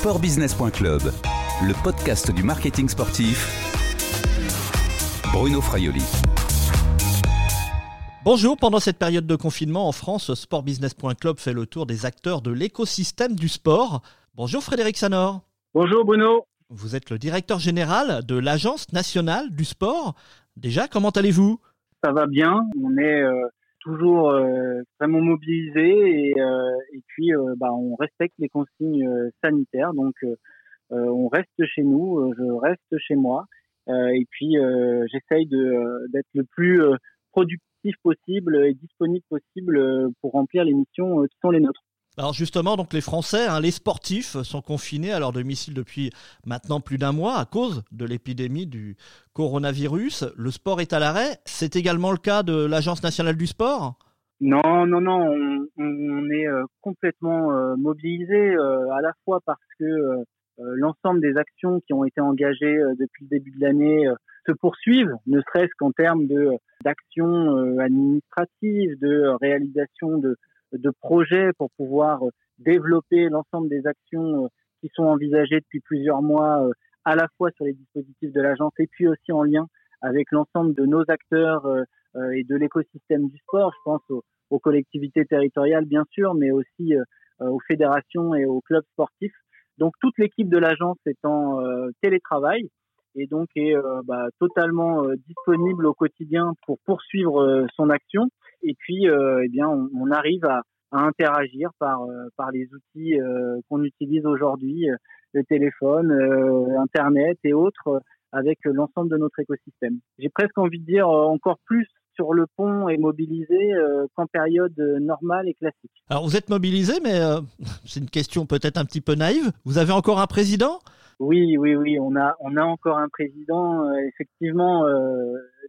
Sportbusiness.club, le podcast du marketing sportif. Bruno Fraioli. Bonjour, pendant cette période de confinement en France, Sportbusiness.club fait le tour des acteurs de l'écosystème du sport. Bonjour Frédéric Sanor. Bonjour Bruno. Vous êtes le directeur général de l'Agence nationale du sport. Déjà, comment allez-vous? Ça va bien, on est euh, toujours euh, vraiment mobilisé et, euh, et puis bah, on respecte les consignes sanitaires. Donc on reste chez nous, je reste chez moi et puis j'essaye d'être le plus productif possible et disponible possible pour remplir les missions qui sont les nôtres. Alors justement, donc les Français, hein, les sportifs sont confinés à leur domicile depuis maintenant plus d'un mois à cause de l'épidémie du coronavirus. Le sport est à l'arrêt. C'est également le cas de l'Agence nationale du sport? Non, non, non. On, est euh, complètement euh, mobilisé euh, à la fois parce que l'ensemble des actions qui ont été engagées depuis le début de l'année se poursuivent, ne serait-ce qu'en termes d'actions administratives, de réalisation de de projets pour pouvoir euh, développer l'ensemble des actions euh, qui sont envisagées depuis plusieurs mois, euh, à la fois sur les dispositifs de l'agence et puis aussi en lien avec l'ensemble de nos acteurs et de l'écosystème du sport. Je pense aux, collectivités territoriales, bien sûr, mais aussi aux fédérations et aux clubs sportifs. Donc toute l'équipe de l'agence est en télétravail et donc est bah, totalement disponible au quotidien pour poursuivre son action. Et puis, euh, eh bien, on, arrive à, interagir par, euh, par les outils euh, qu'on utilise aujourd'hui, le téléphone, Internet et autres, avec l'ensemble de notre écosystème. J'ai presque envie de dire encore plus sur le pont et mobilisé qu'en période normale et classique. Alors vous êtes mobilisé, mais c'est une question peut-être un petit peu naïve. Vous avez encore un président? Oui, oui, oui. On a, on a encore un président. effectivement,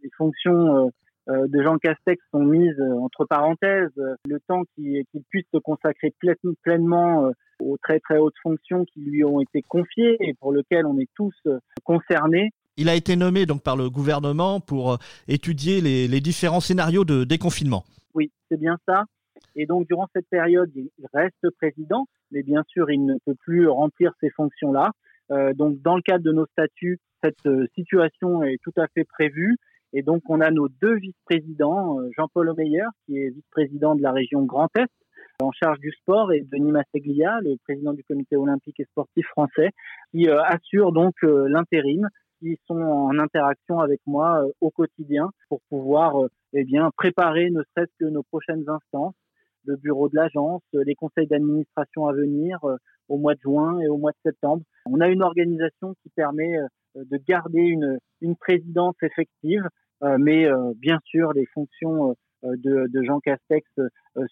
les fonctions euh, de Jean Castex sont mises euh, entre parenthèses. Le temps qu'il puisse se consacrer pleinement euh, aux très très hautes fonctions qui lui ont été confiées et pour lesquelles on est tous concernés. Il a été nommé donc par le gouvernement pour étudier les, les différents scénarios de déconfinement. Oui, c'est bien ça. Et donc durant cette période, il reste président, mais bien sûr, il ne peut plus remplir ces fonctions-là. Euh, donc dans le cadre de nos statuts, cette situation est tout à fait prévue. Et donc, on a nos deux vice-présidents, euh, Jean-Paul Omeyer, qui est vice-président de la région Grand Est, en charge du sport, et Denis Masseglia, le président du comité olympique et sportif français, qui euh, assure donc euh, l'intérim, qui sont en interaction avec moi au quotidien pour pouvoir eh bien, préparer ne serait-ce que nos prochaines instances, le bureau de l'agence, les conseils d'administration à venir au mois de juin et au mois de septembre. On a une organisation qui permet de garder une, une présidence effective euh, mais euh, bien sûr, les fonctions euh, de, de, Jean Castex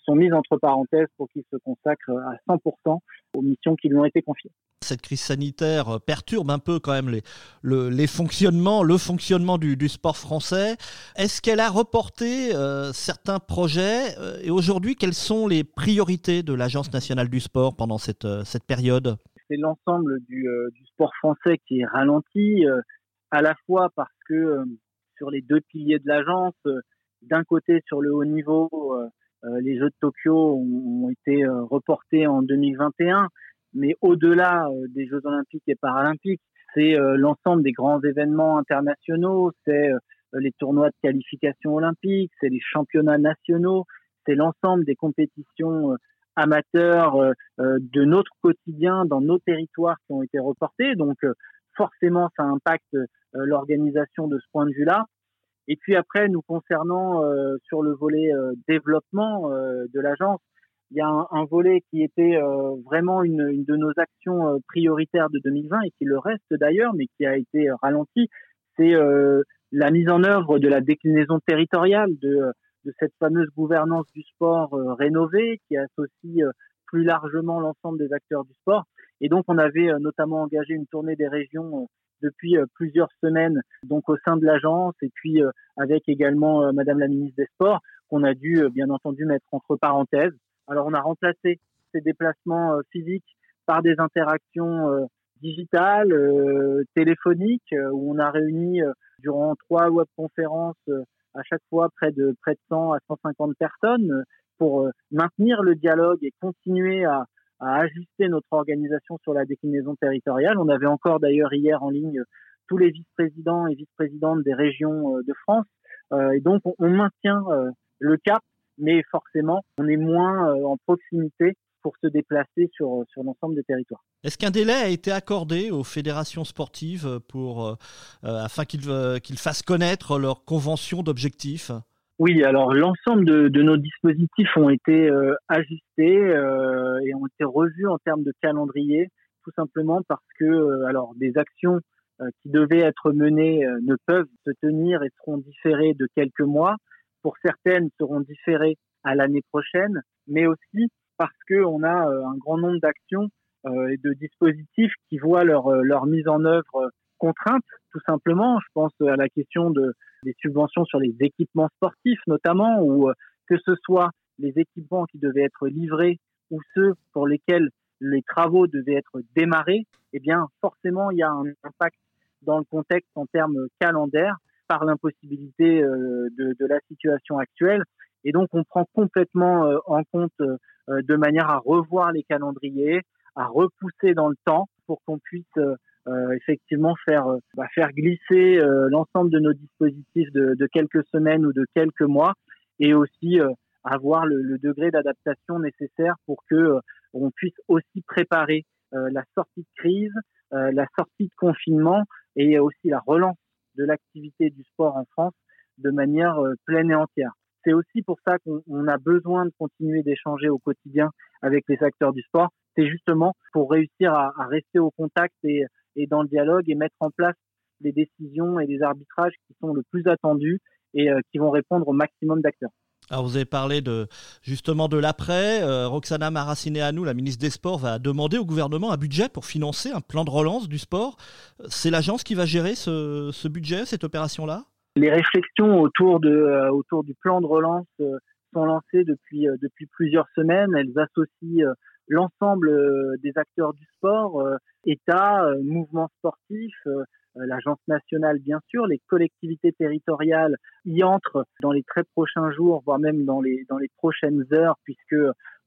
sont mises entre parenthèses pour qu'il se consacre à 100% aux missions qui lui ont été confiées. Cette crise sanitaire perturbe un peu quand même les, le, les fonctionnements, le fonctionnement du, du sport français. Est-ce qu'elle a reporté certains projets Et aujourd'hui, quelles sont les priorités de l'Agence nationale du sport pendant cette, cette période? C'est l'ensemble du, du, sport français qui est ralenti, à la fois parce que sur les deux piliers de l'agence. Euh, d'un côté, sur le haut niveau, euh, euh, les Jeux de Tokyo ont, été reportés en 2021, mais au-delà des Jeux olympiques et paralympiques, c'est l'ensemble des grands événements internationaux, c'est les tournois de qualification olympique, c'est les championnats nationaux, c'est l'ensemble des compétitions amateurs de notre quotidien dans nos territoires qui ont été reportés. Donc forcément, ça impacte l'organisation de ce point de vue-là. Et puis après, nous concernant euh, sur le volet euh, développement euh, de l'agence, il y a un, volet qui était vraiment une, de nos actions prioritaires de 2020 et qui le reste d'ailleurs, mais qui a été ralenti, c'est la mise en œuvre de la déclinaison territoriale de cette fameuse gouvernance du sport rénovée qui associe plus largement l'ensemble des acteurs du sport. Et donc, on avait notamment engagé une tournée des régions depuis euh, plusieurs semaines, donc au sein de l'agence, et puis euh, avec également euh, Madame la ministre des Sports, qu'on a dû bien entendu mettre entre parenthèses. Alors on a remplacé ces déplacements physiques par des interactions digitales, téléphoniques, où on a réuni durant trois webconférences à chaque fois près de près de 100 à 150 personnes pour maintenir le dialogue et continuer à, à ajuster notre organisation sur la déclinaison territoriale. On avait encore d'ailleurs hier en ligne tous les vice-présidents et vice-présidentes des régions de France. et donc on, maintient le cap, mais forcément on est moins en proximité pour se déplacer sur, sur l'ensemble des territoires. Est-ce qu'un délai a été accordé aux fédérations sportives pour, euh, afin qu'ils euh, qu'ils fassent connaître leur convention d'objectifs? Oui, alors l'ensemble de, de, nos dispositifs ont été euh, ajustés et ont été revus en termes de calendrier, tout simplement parce que alors des actions qui devaient être menées ne peuvent se tenir et seront différées de quelques mois. Pour certaines, seront différées à l'année prochaine, mais aussi parce qu'on a euh, un grand nombre d'actions euh, et de dispositifs qui voient leur, euh, leur mise en œuvre contrainte, tout simplement. Je pense à la question de, des subventions sur les équipements sportifs, notamment, ou que ce soit les équipements qui devaient être livrés ou ceux pour lesquels les travaux devaient être démarrés, eh bien, forcément, il y a un impact dans le contexte en termes calendaires par l'impossibilité de, de, la situation actuelle. Et donc, on prend complètement en compte euh, de manière à revoir les calendriers, à repousser dans le temps pour qu'on puisse euh, euh, effectivement faire bah, faire glisser l'ensemble de nos dispositifs de, de, quelques semaines ou de quelques mois et aussi avoir le, le degré d'adaptation nécessaire pour que on puisse aussi préparer la sortie de crise, la sortie de confinement et aussi la relance de l'activité du sport en France de manière pleine et entière. C'est aussi pour ça qu'on a besoin de continuer d'échanger au quotidien avec les acteurs du sport. C'est justement pour réussir à, rester au contact et, dans le dialogue et mettre en place les décisions et les arbitrages qui sont le plus attendus et euh, qui vont répondre au maximum d'acteurs. Alors vous avez parlé de justement de l'après. Euh, Roxana Maracineanu, la ministre des Sports, va demander au gouvernement un budget pour financer un plan de relance du sport. C'est l'agence qui va gérer ce budget, cette opération-là? Les réflexions autour, de, euh, autour du plan de relance euh, sont lancées depuis, euh, depuis plusieurs semaines. Elles associent l'ensemble des acteurs du sport, État, mouvements sportifs, l'agence nationale bien sûr, les collectivités territoriales y entrent dans les très prochains jours, voire même dans les, dans les prochaines heures, puisque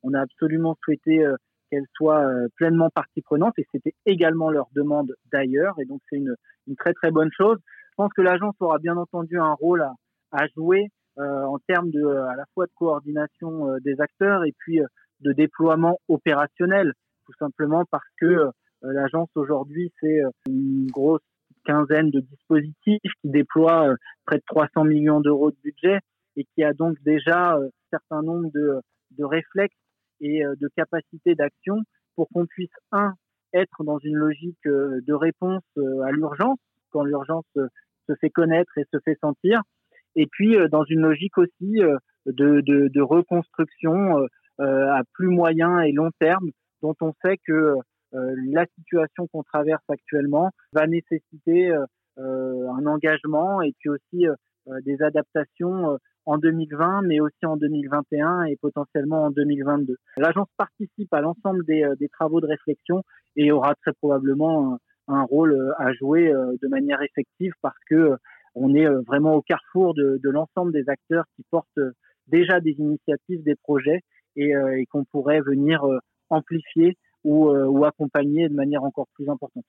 on a absolument souhaité qu'elles soient pleinement partie prenante et c'était également leur demande d'ailleurs et donc c'est une, une très très bonne chose. Je pense que l'agence aura bien entendu un rôle à, jouer euh, en termes de à la fois de coordination euh, des acteurs et puis euh, de déploiement opérationnel, tout simplement parce que l'agence aujourd'hui c'est une grosse quinzaine de dispositifs qui déploient près de 300 millions d'euros de budget et qui a donc déjà un certain nombre de, de réflexes et de capacités d'action pour qu'on puisse un être dans une logique de réponse à l'urgence quand l'urgence se fait connaître et se fait sentir. Et puis euh, dans une logique aussi euh, de, de, reconstruction euh, à plus moyen et long terme, dont on sait que la situation qu'on traverse actuellement va nécessiter un engagement et puis aussi des adaptations en 2020, mais aussi en 2021 et potentiellement en 2022. L'agence participe à l'ensemble des, des, travaux de réflexion et aura très probablement un rôle euh, à jouer euh, de manière effective parce que euh, on est vraiment au carrefour de, de l'ensemble des acteurs qui portent déjà des initiatives, des projets et, et qu'on pourrait venir amplifier ou, ou accompagner de manière encore plus importante.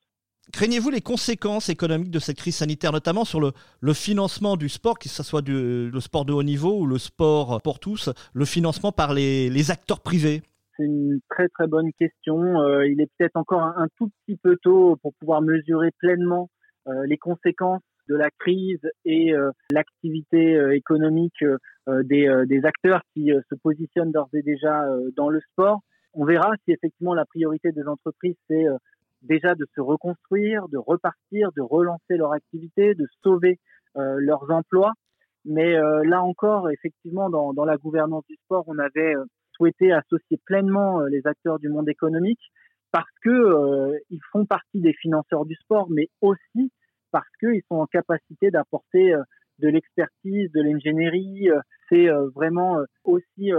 Craignez-vous les conséquences économiques de cette crise sanitaire, notamment sur le, le financement du sport, que ce soit du, le sport de haut niveau ou le sport pour tous, le financement par les, les acteurs privés? C'est une très très bonne question. Euh, il est peut-être encore un, tout petit peu tôt pour pouvoir mesurer pleinement euh, les conséquences de la crise et euh, l'activité économique des, des, acteurs qui se positionnent d'ores et déjà dans le sport. On verra si effectivement la priorité des entreprises c'est déjà de se reconstruire, de repartir, de relancer leur activité, de sauver leurs emplois. Mais là encore, effectivement, dans, dans, la gouvernance du sport, on avait souhaité associer pleinement euh, les acteurs du monde économique parce que euh, ils font partie des financeurs du sport, mais aussi parce qu'ils sont en capacité d'apporter euh, de l'expertise, de l'ingénierie. C'est vraiment aussi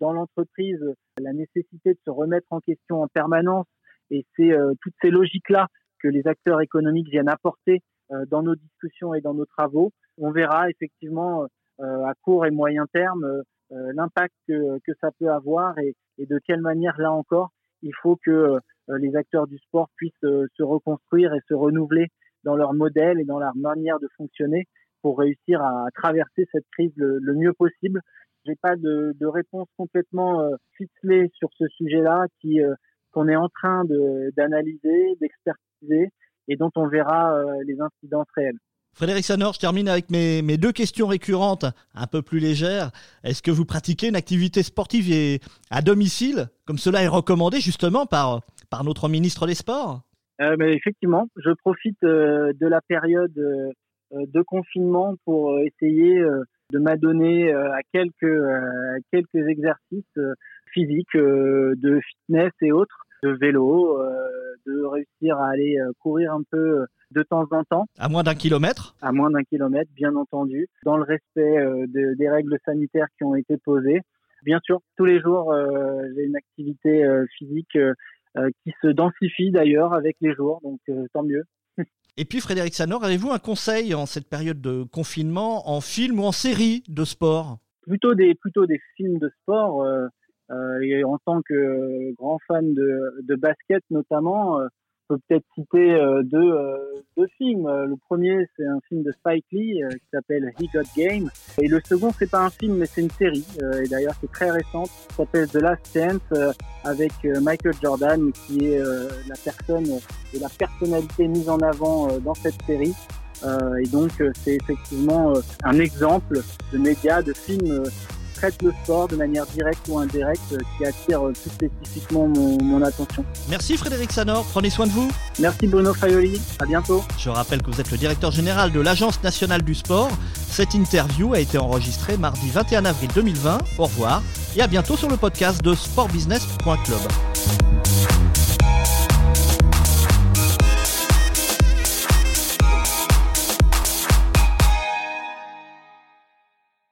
dans l'entreprise la nécessité de se remettre en question en permanence. Et c'est toutes ces logiques-là que les acteurs économiques viennent apporter dans nos discussions et dans nos travaux. On verra effectivement à court et moyen terme euh, l'impact que, ça peut avoir et, de quelle manière, là encore, il faut que les acteurs du sport puissent se reconstruire et se renouveler dans leur modèle et dans leur manière de fonctionner pour réussir à traverser cette crise le, mieux possible. J'ai pas de, réponse complètement euh, ficelée sur ce sujet-là qui euh, qu'on est en train d'analyser, d'expertiser et dont on verra euh, les incidences réelles. Frédéric Sanor, je termine avec mes, mes, deux questions récurrentes, un peu plus légères. Est-ce que vous pratiquez une activité sportive à domicile, comme cela est recommandé justement par, par notre ministre des Sports? Mais Effectivement, je profite de la période euh, de confinement pour euh, essayer euh, de m'adonner à quelques quelques exercices physiques de fitness et autres de vélo de réussir à aller courir un peu de temps en temps. À moins d'un kilomètre? À moins d'un kilomètre bien entendu dans le respect des règles sanitaires qui ont été posées. Bien sûr tous les jours j'ai une activité physique qui se densifie d'ailleurs avec les jours donc tant mieux et puis Frédéric Sanor, avez-vous un conseil en cette période de confinement en film ou en série de sport? Plutôt des plutôt des films de sport. Euh, euh, et en tant que grand fan de, de basket notamment, euh, peut peut-être citer euh, deux, euh, deux films. Euh, le premier, c'est un film de Spike Lee qui s'appelle He Got Game. Et le second, c'est pas un film, mais c'est une série. et d'ailleurs, c'est très récente. Ça s'appelle The Last Chance avec Michael Jordan, qui est la personne et la personnalité mise en avant dans cette série. et donc, c'est effectivement un exemple de médias, de films traite le sport de manière directe ou indirecte euh, qui attire euh, plus spécifiquement mon, attention. Merci Frédéric Sanor, prenez soin de vous. Merci Bruno Faioli, à bientôt. Je rappelle que vous êtes le directeur général de l'Agence nationale du sport. Cette interview a été enregistrée mardi 21 avril 2020. Au revoir et à bientôt sur le podcast de sportbusiness.club.